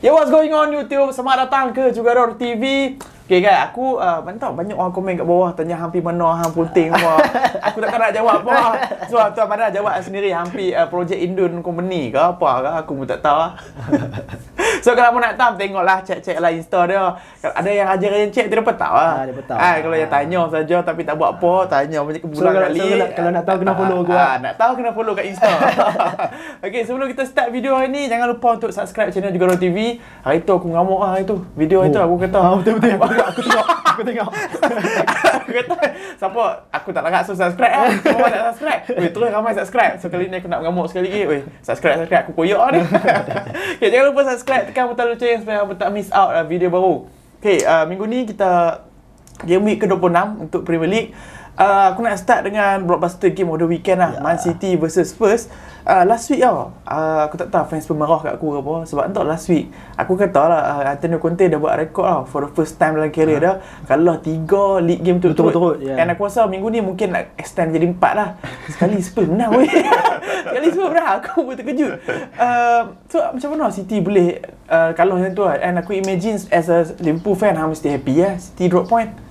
Yo, what's going on YouTube? Selamat datang ke Jugador TV. Okay guys, aku uh, mana tahu banyak orang komen kat bawah tanya hampir mana hang puting apa. aku takkan nak jawab apa. So tuan mana jawab sendiri hampir uh, projek Indon company ke apa ke aku pun tak tahu. so kalau mau nak tahu tengoklah cek-cek lah Insta dia. Kalau ada yang ajar yang cek dia dapat tahu lah. Ah, dia. Ah, kalau yang tanya saja tapi tak buat apa, tanya macam So, kebulan kalau- kali. so, kalau- kalau nak tahu kena follow aku, Ah, ah. nak tahu kena follow kat Insta. okay, sebelum kita start video hari ni, jangan lupa untuk subscribe channel Jugaro TV. Hari tu aku ngamuk lah hari tu. Video itu aku kata. Ah, betul betul. Aku tengok, aku tengok. Aku tengok. aku kata, siapa? Aku tak larat so subscribe lah. Semua tak subscribe. Weh, terus ramai subscribe. So kali ni aku nak mengamuk sekali lagi. Weh, subscribe, subscribe. Aku koyak ni. okay, jangan lupa subscribe. Tekan butang lonceng supaya apa tak miss out lah video baru. Okay, uh, minggu ni kita game week ke-26 untuk Premier League. Uh, aku nak start dengan blockbuster game of the weekend lah. Ya. Man City versus Spurs. Uh, last week tau, uh, aku tak tahu fans pemarah kat aku ke apa. Sebab entah last week, aku kata lah uh, Antonio Conte dah buat rekod lah for the first time dalam career dia. Kalah tiga league game turut-turut. Betul-betul, ya. And aku rasa minggu ni mungkin nak extend jadi empat lah. Sekali Spurs menang weh. Sekali Spurs menang, aku pun terkejut. Uh, so macam mana City boleh uh, kalah macam tu lah. And aku imagine as a Liverpool fan, hang mesti happy ya. City drop point.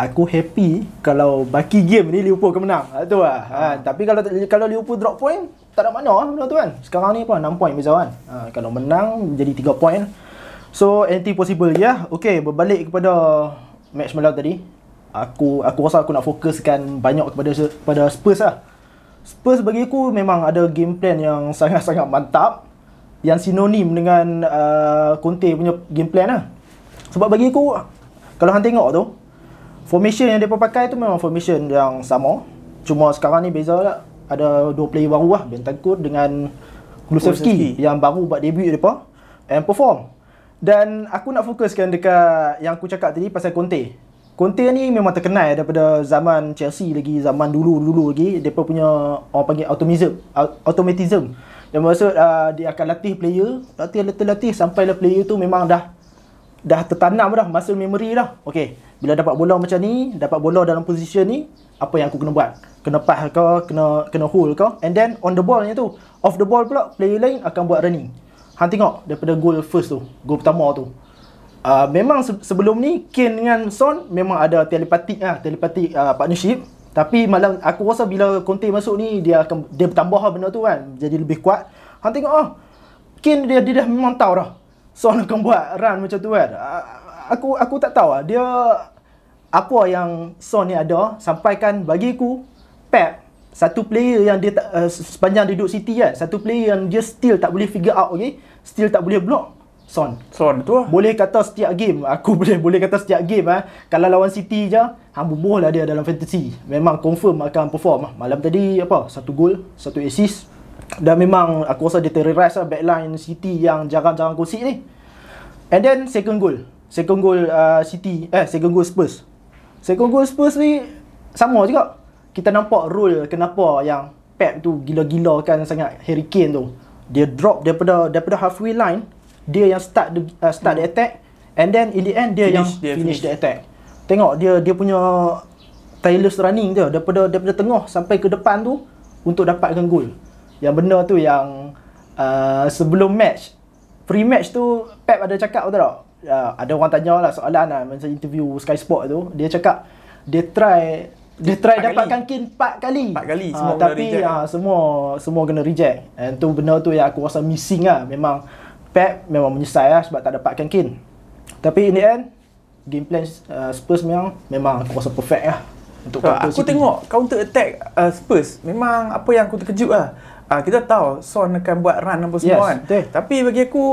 Aku happy kalau baki game ni Liverpool akan menang. Ha, tu lah. Ha, tapi kalau kalau Liverpool drop point, tak ada makna lah benda tu kan. Sekarang ni apa 6 point beza kan. Ha, kalau menang jadi 3 point. So anything possible ya. Okay, berbalik kepada match malam tadi. Aku aku rasa aku nak fokuskan banyak kepada kepada Spurs lah. Spurs bagi aku memang ada game plan yang sangat-sangat mantap yang sinonim dengan uh, Conte punya game plan lah. Sebab bagi aku kalau hang tengok tu formation yang dia pakai tu memang formation yang sama. Cuma sekarang ni beza lah ada dua player baru lah Bentancur dengan Kulusevski. Yang baru buat debut depa and perform. Dan aku nak fokuskan dekat yang aku cakap tadi pasal Conte. Conte ni memang terkenal daripada zaman Chelsea lagi, zaman dulu-dulu lagi. Depa punya orang panggil automatism, au- automatism. Yang maksud uh, dia akan latih player, latih latih latih sampailah player tu memang dah dah tertanam dah muscle memory dah. Okey, bila dapat bola macam ni, dapat bola dalam position ni, apa yang aku kena buat? Kena pass ke, kena kena hold ke? And then on the ball ni tu, off the ball pula player lain akan buat running. Hang tengok daripada goal first tu, goal pertama tu. Uh, memang se- sebelum ni Kane dengan Son memang ada telepatik lah, telepatik uh, partnership. Tapi malam aku rasa bila Conte masuk ni dia akan dia bertambah benda tu kan, jadi lebih kuat. Hang tengok ah, Kane dia dia dah memang tahu dah. Son akan buat run macam tu kan. Ah, Aku aku tak tahu lah. Dia apa yang Son ni ada sampaikan bagi aku Pep satu player yang dia tak, uh, sepanjang dia duduk City kan, satu player yang dia still tak boleh figure out okay, still tak boleh block Son. Son tu lah. Boleh kata setiap game Aku boleh boleh kata setiap game ah. Kalau lawan City je Hang bubuh lah dia dalam fantasy Memang confirm akan perform lah. Malam tadi apa Satu gol Satu assist Dan memang aku rasa dia terrorize lah Backline City yang jarang-jarang kongsi ni And then second goal Second goal uh, City Eh second goal Spurs Second goal Spurs ni Sama juga Kita nampak role Kenapa yang Pep tu gila-gila kan sangat Harry Kane tu Dia drop daripada Daripada halfway line Dia yang start the, uh, start the attack And then in the end Dia Finish, yang dia finish, finish. the attack Tengok dia dia punya tireless running dia daripada daripada tengah sampai ke depan tu untuk dapatkan gol. Yang benda tu yang uh, sebelum match pre-match tu Pep ada cakap betul tak? Uh, ada orang tanya lah soalan lah masa interview Sky Sport tu dia cakap dia try dia try Empat dapatkan Kane 4 kali. Empat kali, Ah, semua kena tapi reject. ah, semua semua kena reject. And tu benda tu yang aku rasa missing lah. Memang Pep memang menyesal lah sebab tak dapatkan Kane. Tapi in the end game plan uh, Spurs memang memang aku rasa perfect lah untuk So, aku City. tengok counter attack uh, Spurs memang apa yang aku terkejut lah. Uh, kita tahu Son akan buat run apa semua Yes, kan. betul. Tapi bagi aku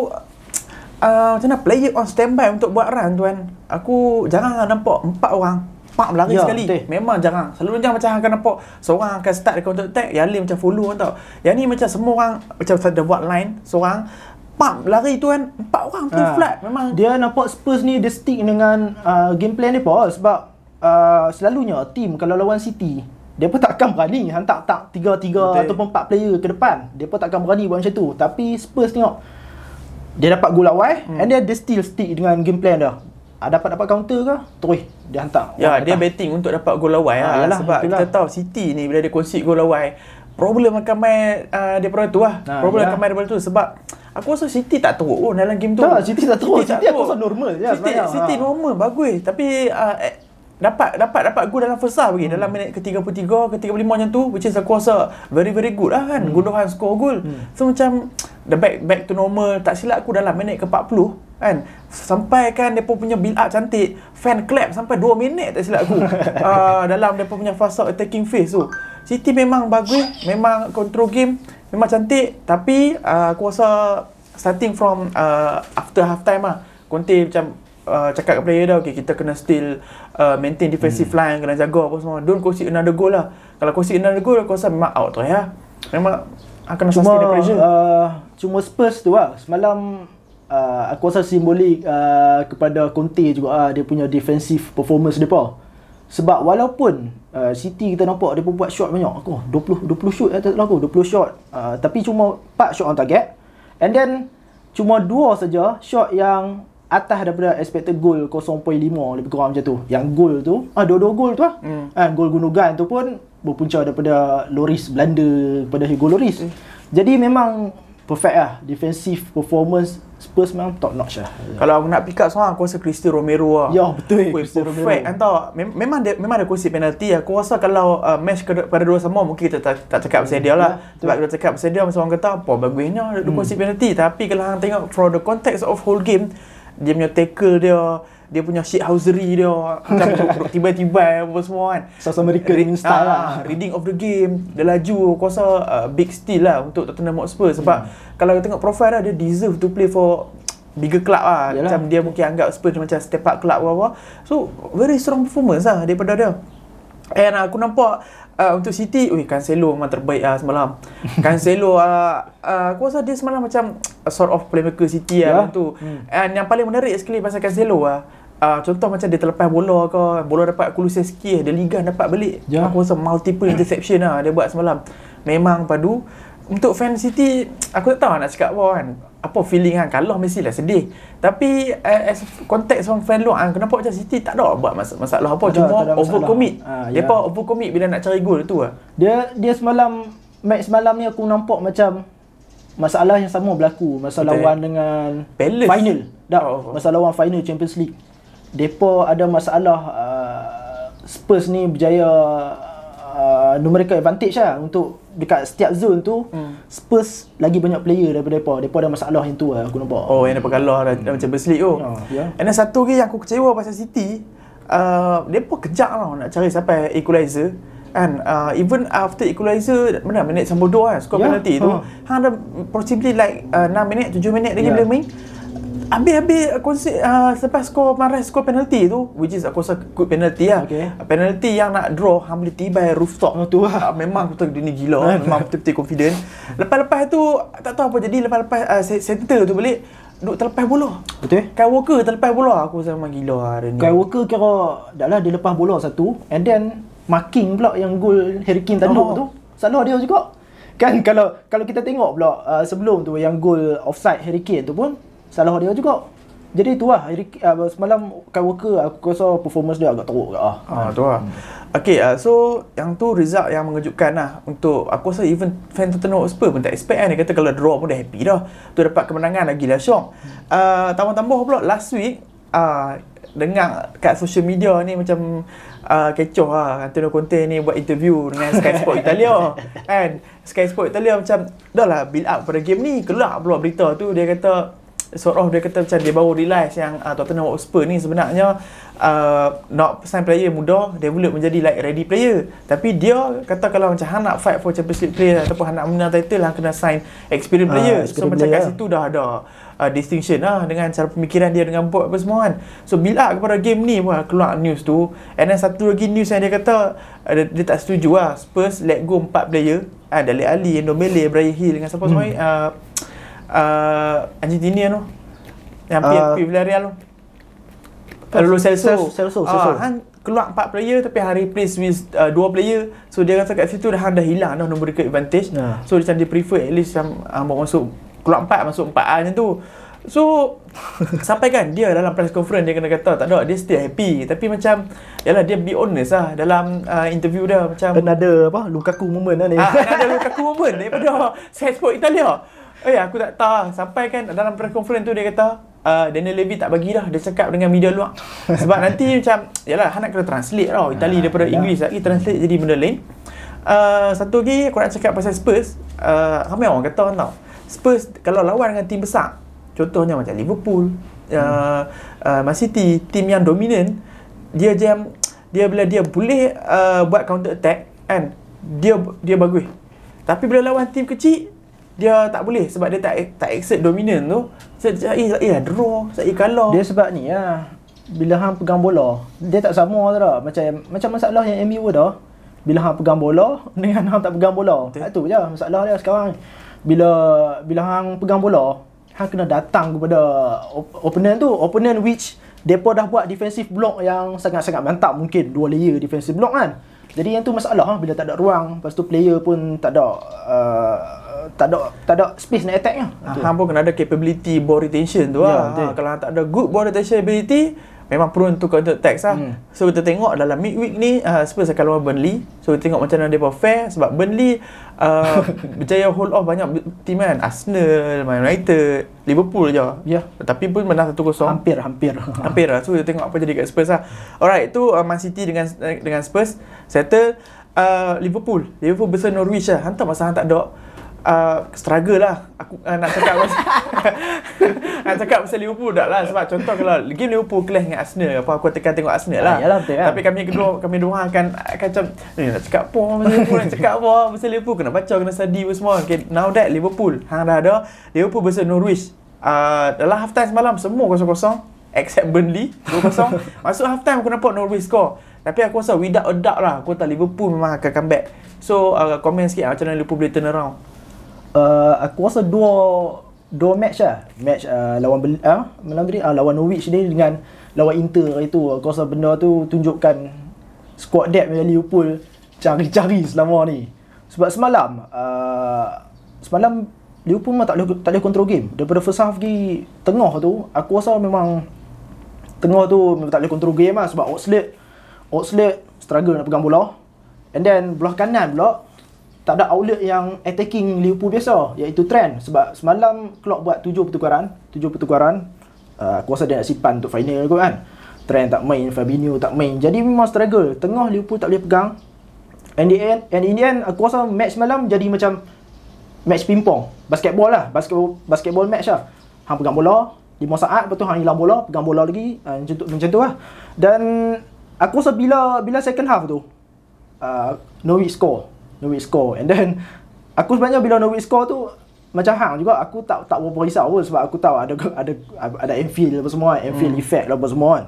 uh, macam mana player on standby untuk buat run tuan. Aku jarang nampak empat orang pak berlari Ya, sekali. betul. Memang jarang. Selalunya macam akan nampak seorang akan start the counter attack, yang lain macam follow tau. Yang ni macam semua orang macam ada buat line seorang pak lari tu kan empat orang tu Ah. flat memang Dia nampak Spurs ni dia stick dengan uh, game plan dia apa sebab uh, selalunya team kalau lawan City dia pun takkan berani hantar tak 3 3 Betul. ataupun 4 player ke depan. Dia pun takkan berani buat macam tu. Tapi Spurs tengok dia dapat gol awal hmm. and then dia still stick dengan game plan dia. Ah, dapat dapat counter ke? Terus dia hantar. Ya, dia datang. betting untuk dapat gol awal Ah, lah. Sebab itulah. kita tahu City ni bila dia concede gol awal, problem akan main uh, daripada tu lah. Ah, problem akan main daripada tu sebab aku rasa City tak teruk pun dalam game tu. Tak, City tak teruk. City aku teruk. rasa normal je City, sebenarnya. City Ha. normal, bagus. Tapi uh, dapat dapat dapat gol dalam first half lagi. Dalam minit ke-33 ke 35 macam tu which is aku rasa very very good lah kan. Gundogan score gol. So macam the back back to normal tak silap aku dalam minit ke-40 kan. Sampai kan depa punya build up cantik fan clap sampai 2 minit tak silap aku. Uh, dalam depa punya fast attacking phase tu. City memang bagus memang control game memang cantik. Tapi uh, aku rasa starting from uh, after half time lah. Conte macam uh, cakap ke player dah okay, kita kena still uh, maintain defensive hmm. line kena jaga apa semua. Don't concede another goal lah. Kalau concede another goal aku rasa memang out tu ya. Memang akan Cuma sustain the pressure. uh, cuma Spurs tu lah. Semalam uh, aku rasa simbolik uh, kepada Conte juga uh, dia punya defensive performance depa. Sebab walaupun uh, City kita nampak dia pun buat shot banyak aku 20 20 shoot eh, tak aku 20 shot. Uh, tapi cuma 4 shot on target. And then cuma dua saja shot yang atas daripada expected goal 0.5 lebih kurang macam tu. Yang gol tu, ah dua-dua gol tu ah. Hmm. Ah gol Gundogan tu pun berpunca daripada Loris Belanda kepada Hugo Loris. Hmm. Jadi memang perfect lah defensive performance Spurs memang top notch lah. Kalau aku nak pick up seorang, aku rasa Cristiano Romero lah. Ya, betul, Weh, Cristiano perfect. Romero. Mem- memang dia, memang ada kursi penalti. Aku rasa kalau uh, match ke, pada dua sama, mungkin kita tak, tak cakap pasal dia lah. Ya, Sebab kita cakap pasal dia, macam orang kata, apa bagusnya ada kursi penalti. Tapi kalau hang tengok from the context of whole game, dia punya tackle dia, dia punya shithousery dia, macam duduk tiba-tiba apa semua kan. South American style lah. ah, reading of the game dia laju aku rasa uh, big steal lah untuk Tottenham Hotspur sebab Hmm. kalau kita tengok profile dia dia deserve to play for bigger club lah Yalah. macam dia mungkin anggap Spurs macam step up club apa-apa so very strong performance lah daripada dia and uh, aku nampak uh, untuk City ui Cancelo memang terbaik lah semalam. Cancelo uh, uh, aku rasa dia semalam macam uh, sort of playmaker City lah macam tu. Hmm. and yang paling menarik sekali pasal Cancelo lah Uh, contoh macam dia terlepas bola ke bola dapat Kulusevski dia liga dapat balik. Ya. aku rasa multiple interception lah dia buat semalam. Memang padu untuk fan City aku tak tahu nak cakap apa kan apa feeling kan kalah mestilah sedih tapi uh, as konteks orang fan luar kan kenapa macam City tak ada buat mas- masalah apa Tak cuma tak ada masalah. overcommit Ah, dia ya. pa overcommit bila nak cari gol tu lah Dia dia semalam match semalam ni aku nampak macam masalah yang sama berlaku masa Betul. lawan dengan Palace. final. Tak, Oh. masa lawan final Champions League. Depa ada masalah uh, Spurs ni berjaya uh, numerical advantage lah untuk dekat setiap zone tu Hmm. Spurs lagi banyak player daripada depa. Depa ada masalah yang tu lah aku nampak. Oh yang dapat kalah dah, dah macam League tu. Ya, ya. And then satu lagi yang aku kecewa pasal City, uh, dia pun kejap tau nak cari sampai equalizer. Kan, uh, even after equalizer, mana minit 92 kan, skor Ya, penalti tu. ha. Hang ada possibly like uh, 6 minit, 7 minit lagi Ya. boleh main. Habis-habis konsi uh, selepas skor Mahrez skor penalti tu which is aku rasa good penalty lah. Okay. Penalty yang nak draw hang boleh tiba rooftop. Oh, tu lah. Ah, memang betul dia ni gila memang betul-betul confident lepas-lepas tu tak tahu apa jadi lepas-lepas uh, center tu balik duk terlepas bola Betul? Kyle Walker terlepas bola aku rasa memang gila lah dia ni Kyle Walker kira dah lah dia lepas bola satu and then marking pula yang gol Harry Kane tanduk Oh. tu salah dia juga. Kan kalau kalau kita tengok pula uh, sebelum tu yang gol offside Harry Kane tu pun salah dia juga. Jadi tu lah Harry, uh, semalam Kyle Walker aku rasa performance dia agak teruk ke ah. Ah tu lah. Okay, uh, so yang tu result yang mengejutkan lah untuk aku rasa even fan Tottenham Hotspur pun tak expect kan. Dia kata kalau draw pun dah happy dah. Tu dapat kemenangan lagi lah syok. Uh, tambah-tambah pula last week uh, dengar kat social media ni macam uh, kecoh lah Antonio Conte ni buat interview dengan Sky Sport Italia kan Sky Sport Italia macam dah lah build up pada game ni keluar pula berita tu dia kata sort of dia kata macam dia baru realise yang uh, Tottenham Hotspur ni sebenarnya uh, nak sign player muda develop menjadi like ready player. Tapi dia kata kalau macam hang nak fight for Champions League player ataupun hang nak menang title hang kena sign experienced Ah, player. So experienced macam kat player. situ dah ada uh, distinction lah dengan cara pemikiran dia dengan board apa semua kan. So build up kepada game ni pun keluar news tu and then satu lagi news yang dia kata uh, dia, dia tak setuju lah Spurs let go 4 player. Ah, Dele Ali, Ndombele, Brahim Hill dengan siapa semua ni uh, uh, Argentina tu yang Ah. PFP Villarreal tu uh, Lolo Celso Celso. Ah, Han keluar 4 player tapi Han replace with uh, 2 player so dia kata kat situ dah Han dah hilang dah numerical advantage Ya. so dia macam dia prefer at least macam uh, mau masuk keluar 4 masuk 4 ah macam tu So Sampai kan Dia dalam press conference Dia kena kata Tak ada Dia still happy Tapi macam Yalah dia be honest lah Dalam uh, interview dia Macam Another apa Lukaku moment lah ni. Ah, ada Lukaku moment daripada Salzburg Italia. Eh aku tak tahu lah. Sampai kan dalam press conference tu dia kata uh, Daniel Levy tak bagi dah. Dia cakap dengan media luar. Sebab nanti macam Yalah Han nak kena translate tau. Itali Ah, daripada yalah. Inggeris lagi Translate jadi benda lain. Uh, Satu lagi aku nak cakap pasal Spurs. Uh, Ramai orang kata tau Spurs kalau lawan dengan tim besar Contohnya macam Liverpool uh, uh, Man City Tim yang dominan Dia jam Dia bila dia boleh uh, Buat counter attack Kan Dia dia bagus. Tapi bila lawan tim kecil dia tak boleh sebab dia tak tak exert dominan tu. Saya eh, eh draw, saya kalah. Dia sebab ni lah Bila hang pegang bola Dia tak sama tu dah Macam macam masalah yang MU dah Bila hang pegang bola Dengan hang tak pegang bola Betul. Itu je masalah dia sekarang Bila Bila hang pegang bola Hang kena datang kepada op- Opponent tu Opponent which Depa dah buat defensive block yang sangat-sangat mantap mungkin dua layer defensive block kan. Jadi yang tu masalah lah bila tak ada ruang, lepas tu player pun tak ada uh, tak ada tak ada space nak attack lah. Ha, hang pun kena ada capability ball retention tu Ya, lah. betul. Ha, kalau tak ada good ball retention ability, memang prone to counter attacks lah. Hmm. So kita tengok dalam midweek ni uh, Spurs akan lawan Burnley. So kita tengok macam mana dia fair sebab Burnley uh, berjaya hold off banyak team kan. Arsenal, Man United, Liverpool je. Ya. Tapi pun menang 1-0. Hampir hampir. Hampir lah. So kita tengok apa jadi kat Spurs lah. Alright, tu uh, Man City dengan dengan Spurs settle uh, Liverpool. Liverpool versus Norwich lah. Hantar masa hang tak ada uh, struggle lah. Aku uh, nak cakap pasal nak cakap pasal Liverpool tak lah sebab contoh kalau game Liverpool clash dengan Arsenal apa aku tekan tengok Arsenal lah. Ah, yalah, betul kan? Tapi kami kedua kami dua akan akan macam ni nak cakap apa pasal Liverpool nak cakap apa pasal Liverpool kena baca kena study apa semua. Okay, now that Liverpool hang dah ada Liverpool versus Norwich. Uh, dalam half time semalam semua kosong-kosong except Burnley 2-0 masuk half time aku nampak Norwich score tapi aku rasa without a doubt lah aku tahu Liverpool memang akan comeback so uh, komen sikit lah, macam mana Liverpool boleh turn around uh, aku rasa dua dua match lah. Match uh, lawan ah malam tadi ah, lawan Norwich ni dengan lawan Inter itu aku rasa benda tu tunjukkan squad depth Liverpool cari-cari selama ni. Sebab semalam uh, semalam Liverpool memang tak boleh tak boleh control game. Daripada first half pergi tengah tu aku rasa memang tengah tu memang tak boleh control game lah sebab Oxlade Oxlade struggle nak pegang bola and then belah kanan pula tak ada outlet yang attacking Liverpool biasa iaitu Trent. Sebab semalam Klopp buat 7 pertukaran 7 pertukaran uh, aku rasa dia nak simpan untuk final kot kan. Trent tak main Fabinho tak main. Jadi memang struggle. Tengah Liverpool tak boleh pegang. And the end and in the end aku rasa match semalam jadi macam match pingpong. Basketball lah. Basketball basketball match lah. Hang pegang bola 5 saat lepas tu hang hilang bola pegang bola lagi uh, macam tu macam tu lah. Dan aku rasa bila bila second half tu uh, Norwich score Norwich score. And then aku sebenarnya bila Norwich score tu macam hang juga aku tak tak berapa risau pun sebab aku tahu ada ada ada Anfield apa semua kan Anfield hmm. effect apa semua kan.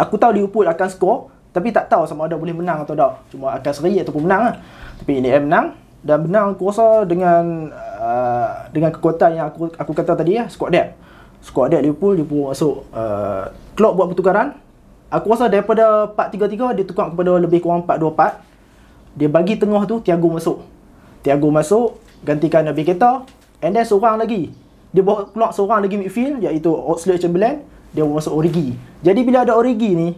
Aku tahu Liverpool akan score tapi tak tahu sama ada boleh menang atau tak. Cuma akan seri ataupun menang lah. Tapi ini menang dan menang aku rasa dengan uh, dengan kekuatan yang aku aku kata tadi ya squad depth squad depth Liverpool Liverpool masuk uh, Klopp buat pertukaran. Aku rasa daripada 4-3-3 dia tukar kepada lebih kurang 4-2-4 dia bagi tengah tu Thiago masuk. Thiago masuk gantikan Naby Keita and then seorang lagi. Dia bawa keluar seorang lagi midfield iaitu Oxlade-Chamberlain dia bawa masuk Origi. Jadi bila ada Origi ni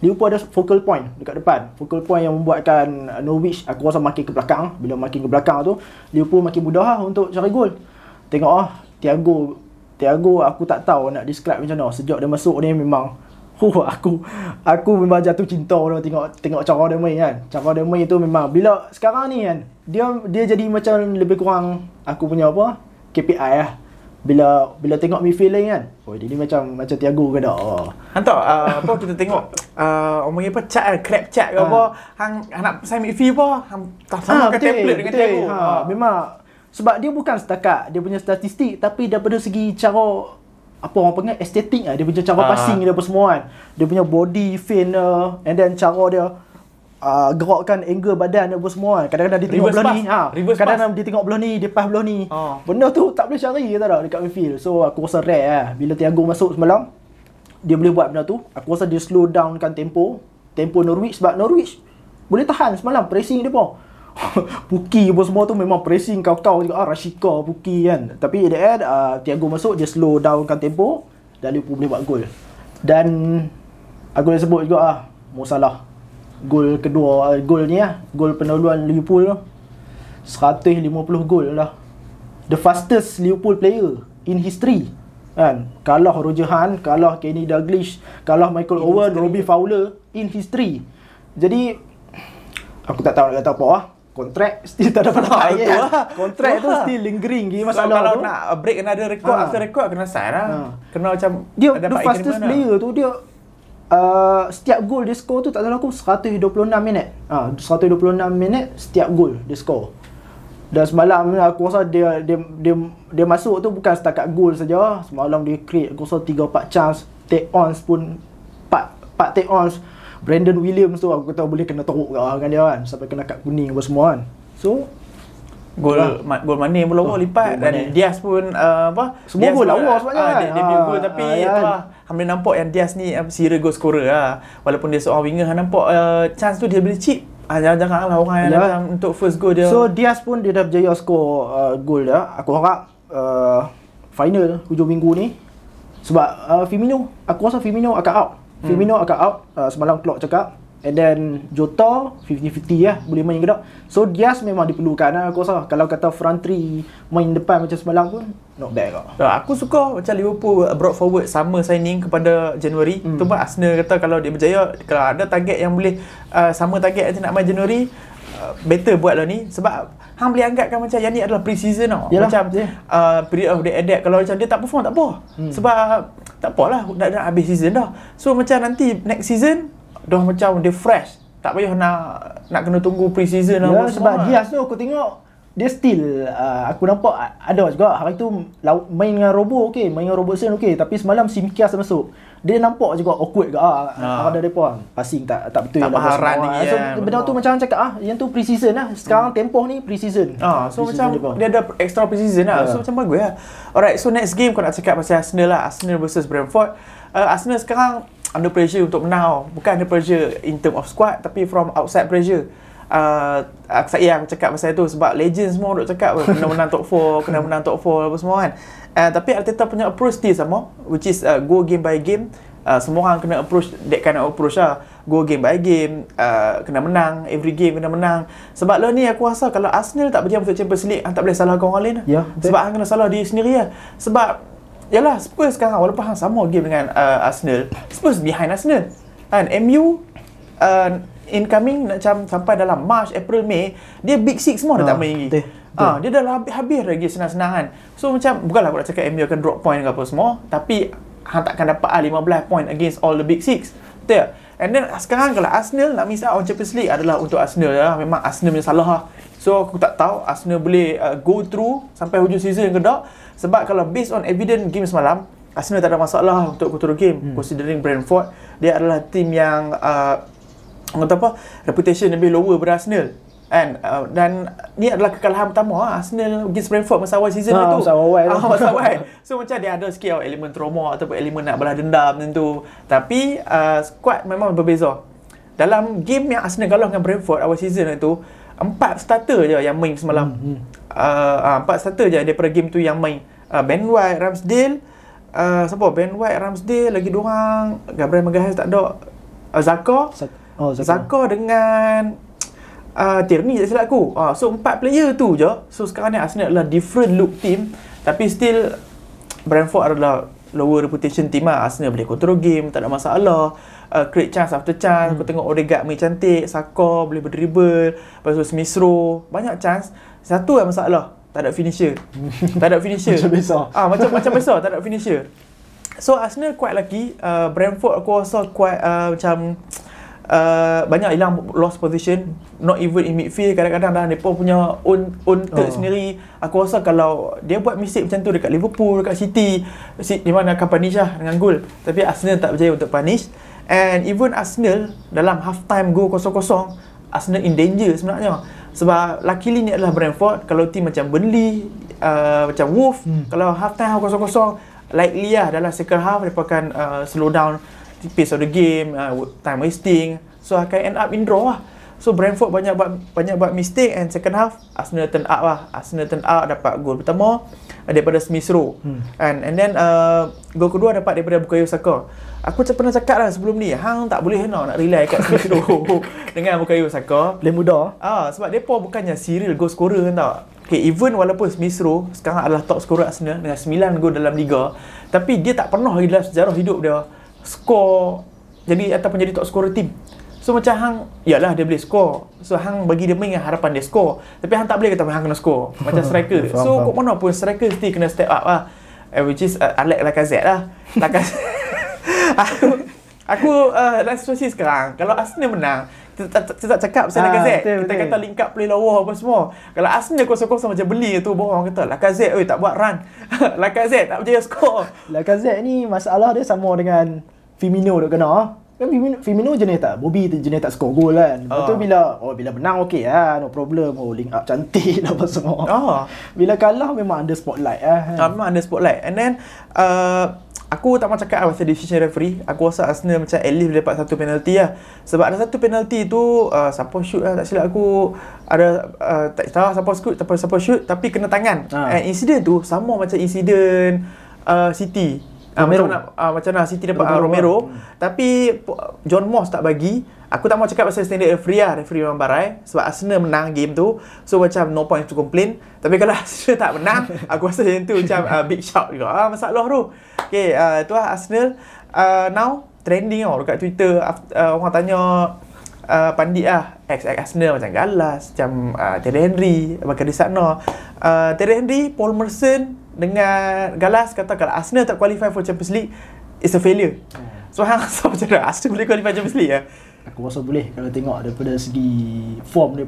Liverpool ada focal point dekat depan. Focal point yang membuatkan Norwich aku rasa makin ke belakang. Bila makin ke belakang tu Liverpool makin mudah lah untuk cari gol. Tengok ah Thiago Thiago aku tak tahu nak describe macam mana. Sejak dia masuk ni memang Huh, aku aku memang jatuh cinta dia tengok tengok cara dia main kan. Cara dia main tu memang bila sekarang ni kan dia dia jadi macam lebih kurang aku punya apa KPI lah. Bila bila tengok midfield lain kan. Oh dia ni macam macam Thiago ke tak. Oh. Hantar uh, apa kita tengok uh, orang panggil apa chat kan crab chat ke Ah. apa hang nak sign midfield apa hang tak sama ke template dengan Thiago Ha, ha. memang sebab dia bukan setakat dia punya statistik tapi daripada segi cara apa orang panggil estetik lah. dia punya cara Ah. passing dia apa semua kan. Dia punya body feint uh, and then cara dia uh, gerakkan angle badan dia apa semua kan. Kadang-kadang dia tengok belah ni ha, kadang-kadang dia tengok belah ni dia pass belah ni. Ah. benda tu tak boleh cari tak dekat midfield so aku rasa rare lah. Bila Thiago masuk semalam dia boleh buat benda tu. Aku rasa dia slow downkan tempo. Tempo Norwich sebab Norwich boleh tahan semalam pressing dia pun Puki apa semua tu memang pressing kau-kau. Juga ah Rashika Puki kan. Tapi at the end uh, Thiago masuk dia slow downkan tempo dan Liverpool boleh buat gol. Dan aku dah sebut juga ah Mo Salah. Gol kedua uh, gol ni lah gol pendahuluan Liverpool tu 150 gol lah the fastest Liverpool player in history kan. Kalah Roger Hunt kalah Kenny Dalglish kalah Michael Owen Robbie Fowler in history. Jadi aku tak tahu nak kata apa lah kontrak still tak dapat betul lah. kontrak tu lah. still lingering lagi So, masalah kalau tu nak break another record Ha. after record kena sign lah. Ha. Kena macam dia the fastest lah. player tu dia uh, setiap gol dia score tu tak salah aku 126 minit. Ah, 126 minit setiap gol dia score. Dan semalam aku rasa dia dia dia, dia masuk tu bukan setakat gol saja. Semalam dia create aku rasa 3 4 chance, take ons pun 4 4 take ons. Brandon Williams tu aku tahu boleh kena teruk kau dengan dia kan sampai kena kad kuning apa semua kan. So Gol Itulah. ma- gol Mane pun lawa Oh, lipat dan Mane. Diaz pun uh, apa? Semua Diaz gol lawa sebenarnya ah, kan? Dia debut Ah, gol tapi ah, ya tu kan? lah. Hang boleh nampak yang Diaz ni uh, serial goal scorer lah. Walaupun dia seorang winger nampak uh, chance tu dia boleh chip. Ah, jangan-jangan lah orang yang Ya. datang untuk first goal dia. So Diaz pun dia dah berjaya score uh, gol dia. Aku harap uh, final hujung minggu ni sebab uh, Firmino, aku rasa Firmino akan out. Hmm. Firmino akan out. Uh, semalam Klopp cakap And then Jota 50-50 lah boleh main ke tak. So Diaz memang diperlukan lah aku rasa. Kalau kata front three main depan macam semalam pun not bad lah. Uh, aku suka macam Liverpool brought forward summer signing kepada Januari. Hmm. Tu pun Arsenal kata kalau dia berjaya, kalau ada target yang boleh uh, summer target nanti nak main Januari, uh, better buat lah ni. Sebab hang boleh anggapkan macam yang ni adalah pre-season tau. Yalah, macam yeah. uh, period of the adapt. Kalau macam dia tak perform tak apa. Hmm. Sebab tak apalah, dah, dah habis season dah. So macam nanti next season, dah macam dia fresh. Tak payah nak nak kena tunggu pre-season. Ya, sebab. Diaz tu aku tengok dia still uh, aku nampak ada juga hari tu main dengan Robo okey, main dengan Robertson okey, tapi semalam Simkias masuk. Dia nampak juga awkward ke ah. Ha. Ada depa passing tak tak betul Tak semua. run lagi So kan, benda betul. tu macam cakap ah, yang tu pre-season lah. Sekarang tempoh ni pre-season. Ah, so Pre-season macam depa. dia ada extra pre-season lah. Ya. So macam bagus lah. Alright, so next game kau nak cakap pasal Arsenal lah. Arsenal versus Brentford. Uh, Arsenal sekarang under pressure untuk menang. Bukan under pressure in term of squad tapi from outside pressure. Uh, aku cakap pasal tu sebab legend semua duk cakap "Oh, kena menang top 4, kena menang top 4 apa semua kan. Uh, tapi Arteta punya approach still sama which is uh, go game by game. Uh, semua orang kena approach that kind of approach lah go game by game uh, kena menang every game kena menang sebab lah ni aku rasa kalau Arsenal tak berjaya masuk Champions League hang tak boleh salahkan orang lain lah. Ya, betul. sebab hang kena salah diri sendiri lah sebab yalah Spurs sekarang walaupun hang sama game dengan uh, Arsenal Spurs behind Arsenal kan MU uh, incoming macam sampai dalam March April May dia big six semua dah Ah, tak main lagi betul, Ah, dia dah habis, habis lagi senang-senang kan. So macam bukanlah aku nak cakap MU akan drop point ke apa semua, tapi hang takkan dapat ah 15 point against all the big six. Betul tak? And then sekarang kalau Arsenal nak miss out on Champions League adalah untuk Arsenal lah. Memang Arsenal punya salah lah. So aku tak tahu Arsenal boleh uh, go through sampai hujung season ke tak. Sebab kalau based on evident game semalam, Arsenal tak ada masalah untuk go through game. Hmm. Considering Brentford, dia adalah tim yang uh, kata apa? Reputation lebih lower daripada Arsenal. Kan uh, dan ni adalah kekalahan pertama ah, Arsenal against Brentford masa awal season Ah, tu. masa awal ah, masa awal so macam dia ada sikit oh, elemen trauma ataupun elemen nak balas dendam tentu tapi uh, squad memang berbeza. Dalam game yang Arsenal kalah dengan Brentford awal season tu empat starter je yang main semalam. Hmm, hmm. Uh, uh, empat starter je daripada game tu yang main. Uh, Ben White, Ramsdale uh, siapa? Ben White, Ramsdale lagi dua orang. Gabriel Magalhaes tak ada. Uh, Zaka Zak- oh, Zaka. Zaka dengan uh, Tierney tak silap aku. Uh, so empat player tu je. So sekarang ni Arsenal adalah different look team tapi still Brentford adalah lower reputation team lah. Arsenal boleh control game, tak ada masalah. Uh, create chance after chance. Hmm. Kau tengok Odegaard main cantik, Saka boleh berdribble, lepas tu Smith Rowe, banyak chance. Satu yang masalah, tak ada finisher. tak ada finisher. Macam biasa. Ah, macam macam biasa, tak ada finisher. So Arsenal quite lucky. Uh, Brentford aku rasa quite uh, macam uh, banyak hilang lost position not even in midfield. Kadang-kadang dah mereka punya own own third Oh. sendiri. Aku rasa kalau dia buat mistake macam tu dekat Liverpool dekat City di mana akan punish lah dengan gol. Tapi Arsenal tak berjaya untuk punish. And even Arsenal dalam half time go 0-0 Arsenal in danger sebenarnya. Sebab luckily ni adalah Brentford. Kalau team macam Burnley uh, macam Wolf hmm. kalau half time 0-0 likely lah dalam second half mereka akan uh, slow down pace of the game uh, time wasting so akan end up in draw lah So Brentford banyak buat banyak buat mistake and second half Arsenal turn up lah. Arsenal turn up dapat gol pertama daripada Smith Rowe. Hmm. And and then uh, gol kedua dapat daripada Bukayo Saka. Aku macam pernah cakap lah sebelum ni, hang tak boleh no, nak rely kat Smith Rowe dengan Bukayo Saka. Boleh mudah. Ah, sebab depa bukannya serial goal scorer kan tau. Okay, even walaupun Smith Rowe sekarang adalah top scorer Arsenal dengan 9 gol dalam liga, tapi dia tak pernah lagi dalam sejarah hidup dia score jadi ataupun jadi top scorer team. So macam hang, yalah dia boleh score. So hang bagi dia main dengan harapan dia score. Tapi hang tak boleh kata hang kena score. Macam striker. Faham, so faham. kok mana pun striker mesti kena step up lah. Uh, which is uh, Alec Lacazette lah. Lacazette. aku aku uh, dalam situasi sekarang, kalau Arsenal menang, kita tak, kita tak cakap pasal Ah, Lacazette. betul, Kita betul. kata link up play lawa apa semua. Kalau Arsenal kosong-kosong macam beli tu, orang kata Lacazette oi tak buat run. Lacazette tak berjaya score. Lacazette ni masalah dia sama dengan Firmino duk kena. Kan Firmino, Firmino jenis tak Bobby tu jenis tak score gol kan. Lepas tu Ah. bila oh bila menang okey lah, no problem. Oh link up cantik apa semua. Ah. Bila kalah memang under spotlight lah. Ah, memang ada spotlight. And then uh, aku tak mahu cakap lah pasal decision referee. Aku rasa Arsenal macam at least dapat satu penalty lah. Sebab ada satu penalty tu uh, siapa shoot lah tak silap aku ada uh, tak tahu siapa shoot siapa siapa shoot tapi kena tangan. Ah. And incident tu sama macam incident uh, City. Uh, Romero. macam uh, macam nak City dapat Romero, Romero, Romero lah. tapi po- John Moss tak bagi. Aku tak mau cakap pasal standard referee lah. Referee memang barai. Sebab Arsenal menang game tu. So macam no point to complain. Tapi kalau Arsenal tak menang, aku rasa yang tu macam uh, big shout juga. Ah, masalah tu. Okay, uh, tu lah Arsenal. Uh, now, trending tau dekat Twitter. Uh, orang tanya uh, pandit lah. Ex-ex Arsenal macam Galas, macam uh, Terry Henry, bahkan di sana. Uh, Terry Henry, Paul Merson dengan Galas kata kalau Arsenal tak qualify for Champions League, it's a failure. So, hang rasa macam mana? Arsenal boleh qualify Champions League ya? Aku rasa boleh kalau tengok daripada segi form dia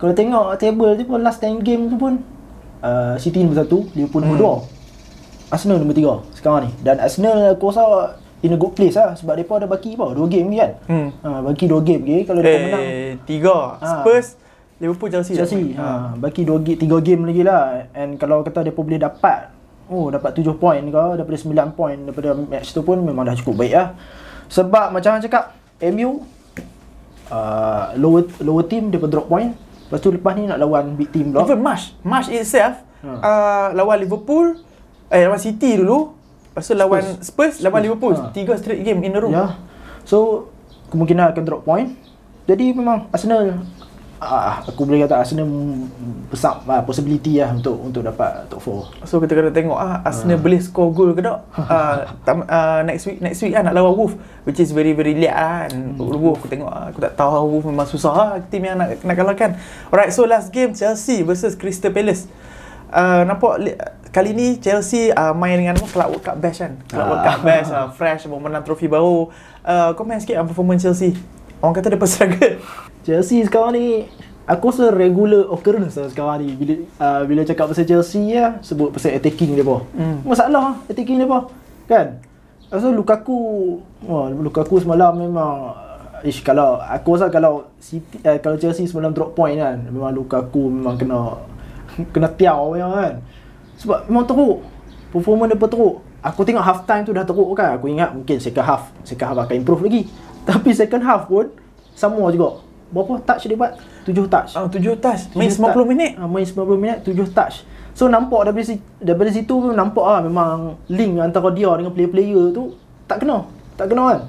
Kalau tengok table dia pun last 10 game tu pun uh, City nombor 1, Liverpool nombor 2. Arsenal nombor 3 sekarang ni. Dan Arsenal aku rasa in a good place lah sebab depa ada baki apa? 2 game lagi kan. Hmm. Ha, baki 2 game lagi kalau depa menang Eh, tiga. Ah. Spurs, Liverpool, Chelsea. Chelsea. Ha. Ha, baki 2 game 3 game lagi lah. And kalau kata depa boleh dapat oh dapat 7 point ke daripada 9 point daripada match tu pun memang dah cukup baik lah. Sebab macam hang cakap MU uh, lower lower team depa drop point. Lepas tu lepas ni nak lawan big team pula. Even March, March itself Ha. uh, lawan Liverpool, eh lawan City dulu. Lepas tu lawan Spurs, lawan Spurs. Liverpool. Ha. Tiga straight game in a row. Ya. So kemungkinan akan drop point. Jadi memang Arsenal ah aku boleh kata Arsenal besar ah, possibility lah untuk untuk dapat top 4. So kita kena tengok ah Arsenal boleh score goal ke tak? Uh, tam, uh, next week next week kan nak lawan Wolf which is very very liat lah kan. Wolf aku tengok ah, aku tak tahu Wolf memang susah lah team yang nak nak kalahkan. Alright so last game Chelsea versus Crystal Palace. Uh, nampak li- kali ni Chelsea uh, main dengan Club World Cup bash kan. Club World Cup Ah. bash uh, fresh mau menang trofi baru. Uh, main sikit uh, performance Chelsea. Orang kata dia struggle. Chelsea sekarang ni aku rasa regular occurrence lah sekarang ni bila uh, bila cakap pasal Chelsea ya sebut pasal attacking dia Hmm. Masalah attacking dia Kan? Rasa Lukaku wah Lukaku semalam memang Ish, kalau aku rasa kalau City uh, kalau Chelsea semalam drop point kan memang Lukaku memang kena kena tiau memang kan. Sebab memang teruk. Performance dia pun teruk. Aku tengok half time tu dah teruk kan. Aku ingat mungkin second half, second half akan improve lagi. Tapi second half pun sama juga. Berapa touch dia buat? 7 touch. Ah, tujuh touch. Main 7 90 touch. minit. Ah, main 90 minit 7 touch. So nampak daripada situ, daripada situ pun nampak lah memang link antara dia dengan player-player tu tak kena. Tak kena kan.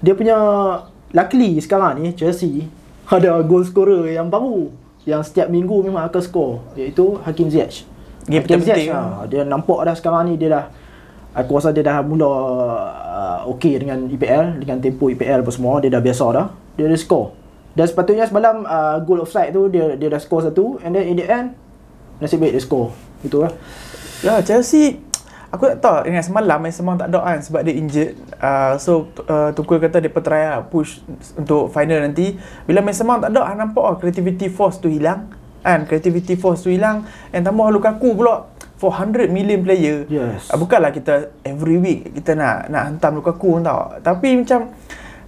Dia punya luckily sekarang ni Chelsea ada goal scorer yang baru yang setiap minggu memang akan score iaitu Hakim Ziyech. Game Hakim. Ziyech, ah, dia nampak dah sekarang ni dia dah aku rasa dia dah mula uh, okey dengan EPL dengan tempo EPL apa semua dia dah biasa dah. Dia dah score. Dan sepatutnya semalam uh, goal offside tu dia dia dah score satu and then in the end nasib baik dia score. Itu lah. Ya, Chelsea aku tak tahu dengan semalam main semalam tak ada kan sebab dia injured. Uh, so uh, Tuchel kata dia try lah push untuk final nanti. Bila main semalam tak ada ah, nampak ah creativity force tu hilang. Kan creativity force tu hilang and tambah Lukaku pula 400 million player. Yes. Uh, bukanlah kita every week kita nak nak hantam Lukaku tau. Tapi macam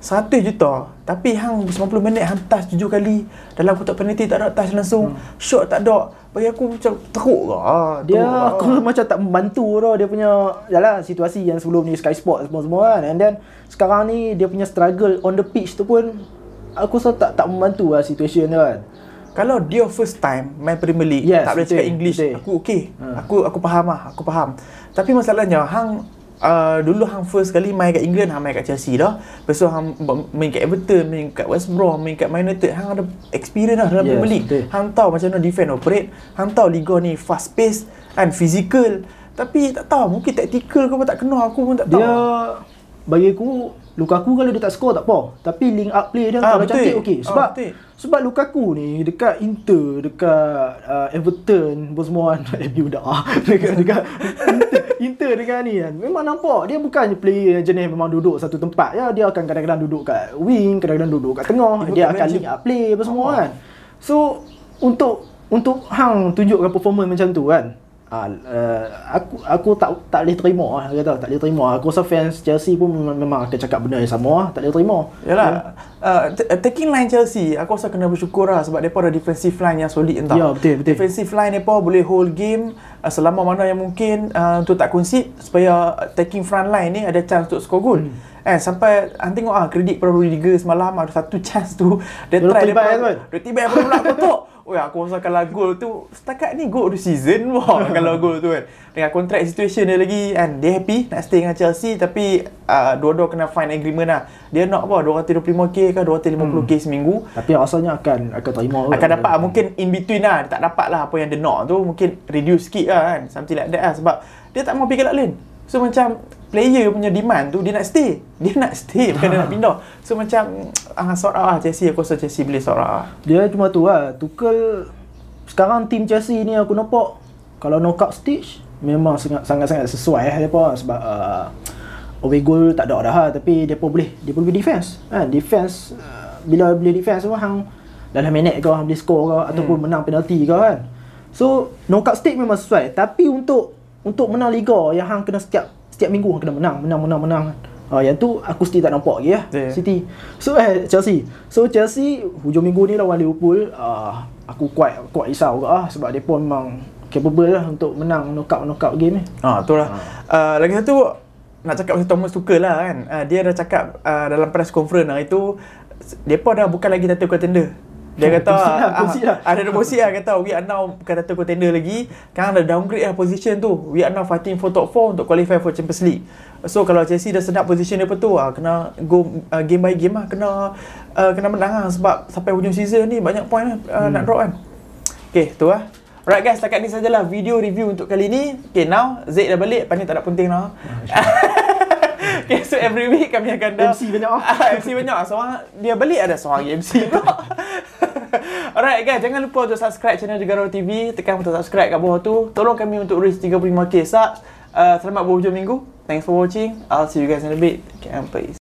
100 juta Tapi hang 90 minit hang touch 7 kali Dalam kotak penalti tak ada touch langsung hmm. Shot tak ada Bagi aku macam teruk ke ah, Dia teruk ke. aku rasa macam tak membantu tau dia punya yalah situasi yang sebelum ni Sky Sport semua-semua kan and then sekarang ni dia punya struggle on the pitch tu pun aku rasa tak tak membantu lah situation dia kan. Kalau dia first time main Premier League Yes, tak boleh betul, cakap English, betul. aku okey. Ha. Aku aku faham lah, aku faham. Tapi masalahnya hang uh, dulu hang first kali main kat England, hang main kat Chelsea dah. Lepas tu hang main kat Everton, main kat West Brom, main kat Man United, hang ada experience dah dalam Yes, Premier League. betul. Hang tahu macam mana defend operate, hang tahu liga ni fast pace and physical. Tapi tak tahu, mungkin tactical kau pun tak kena, aku pun tak tahu. Dia bagi aku Lukaku kalau dia tak score tak apa. Tapi link up play dia Ah, kalau betul. cantik okey. Ah, Sebab betul. sebab Lukaku ni dekat Inter, dekat uh, Everton, apa semua kan. Ah. dekat dekat Inter, Inter dekat ni kan. Memang nampak dia bukannya player yang jenis memang duduk satu tempat ya. Dia akan kadang-kadang duduk kat wing, kadang-kadang duduk kat tengah. Dia Dia bukan akan link up play apa semua Ah. kan. So untuk untuk hang tunjukkan performance macam tu kan. Ah, uh, aku aku tak tak boleh terima lah kata tak boleh terima. Aku rasa fans Chelsea pun memang, memang akan cakap benda yang sama lah. Tak boleh terima. Yalah, uh, t- taking line Chelsea, aku rasa kena bersyukur lah sebab mereka ada defensive line yang solid entah. Ya, betul, betul. Defensive line mereka boleh hold game uh, selama mana yang mungkin uh, untuk tak concede supaya taking front line ni ada chance untuk score goal. Hmm. Eh sampai hang tengok ah kredit pada Rudiger semalam ada satu chance tu dia, Dia try dia kan? dia tiba yang pula kotak. Ya, aku rasa kalau gol tu setakat ni gol the season wah kalau gol tu kan. Dengan contract situation dia lagi kan dia happy nak stay dengan Chelsea tapi uh, dua-dua kena find agreement lah. Dia nak apa 225k ke 250k seminggu. Tapi rasanya akan akan terima. Akan dapat lah, mungkin in between lah Dia tak dapat lah apa yang dia nak tu Mungkin reduce sikit lah kan Something like that lah Sebab dia tak mau pergi kat lain So macam Player punya demand tu Dia nak stay. Dia nak stay Bukan dia nak pindah. So macam ah, Sort out lah Chelsea. Aku rasa Chelsea boleh sort out lah. Dia cuma tu lah. Tuchel sekarang tim Chelsea ni aku nampak kalau knockout stage memang sangat sangat sangat sesuai eh depa sebab uh, away goal tak ada dah lah, tapi depa boleh dia boleh defense. Kan defense uh, bila boleh defense tu hang dalam minit kau hang boleh score kau ataupun menang penalti kau kan. So knockout stage memang sesuai. Tapi untuk untuk menang liga yang hang kena setiap setiap minggu kena menang menang menang menang Ah, yang tu aku still tak nampak lagi lah Yeah. City. So eh Chelsea. So Chelsea hujung minggu ni lawan Liverpool, ah aku kuat kuat risau juga ah sebab dia pun memang capable lah untuk menang knockout knockout game ni. Ha, tu lah. Uh, lagi satu nak cakap pasal Thomas Tuchel lah kan. Uh, dia dah cakap uh, dalam press conference hari tu depa dah bukan lagi title contender. Dia kata lah, ah, lah. ada ada proceed lah kata we are now bukan title contender lagi. Sekarang dah downgrade lah position tu. We are now fighting for top 4 untuk qualify for Champions League. So kalau Chelsea dah sedap position dia tu ah kena go uh, game by game lah kena uh, kena menang lah sebab sampai hujung season ni banyak point lah uh, Hmm. nak drop kan. Okay, tu lah. Alright guys, setakat ni sajalah video review untuk kali ni. Okay, now Zaid dah balik. Ni tak ada penting lah. okay, so every week kami akan dah... MC banyak ah. Ah, MC banyak. Seorang dia balik ada seorang MC pula. Alright guys, jangan lupa untuk subscribe channel Jegaro TV. Tekan butang subscribe kat bawah tu. Tolong kami untuk reach 35k subs. Uh, selamat berhujung minggu. Thanks for watching. I'll see you guys in a bit. Okay, peace.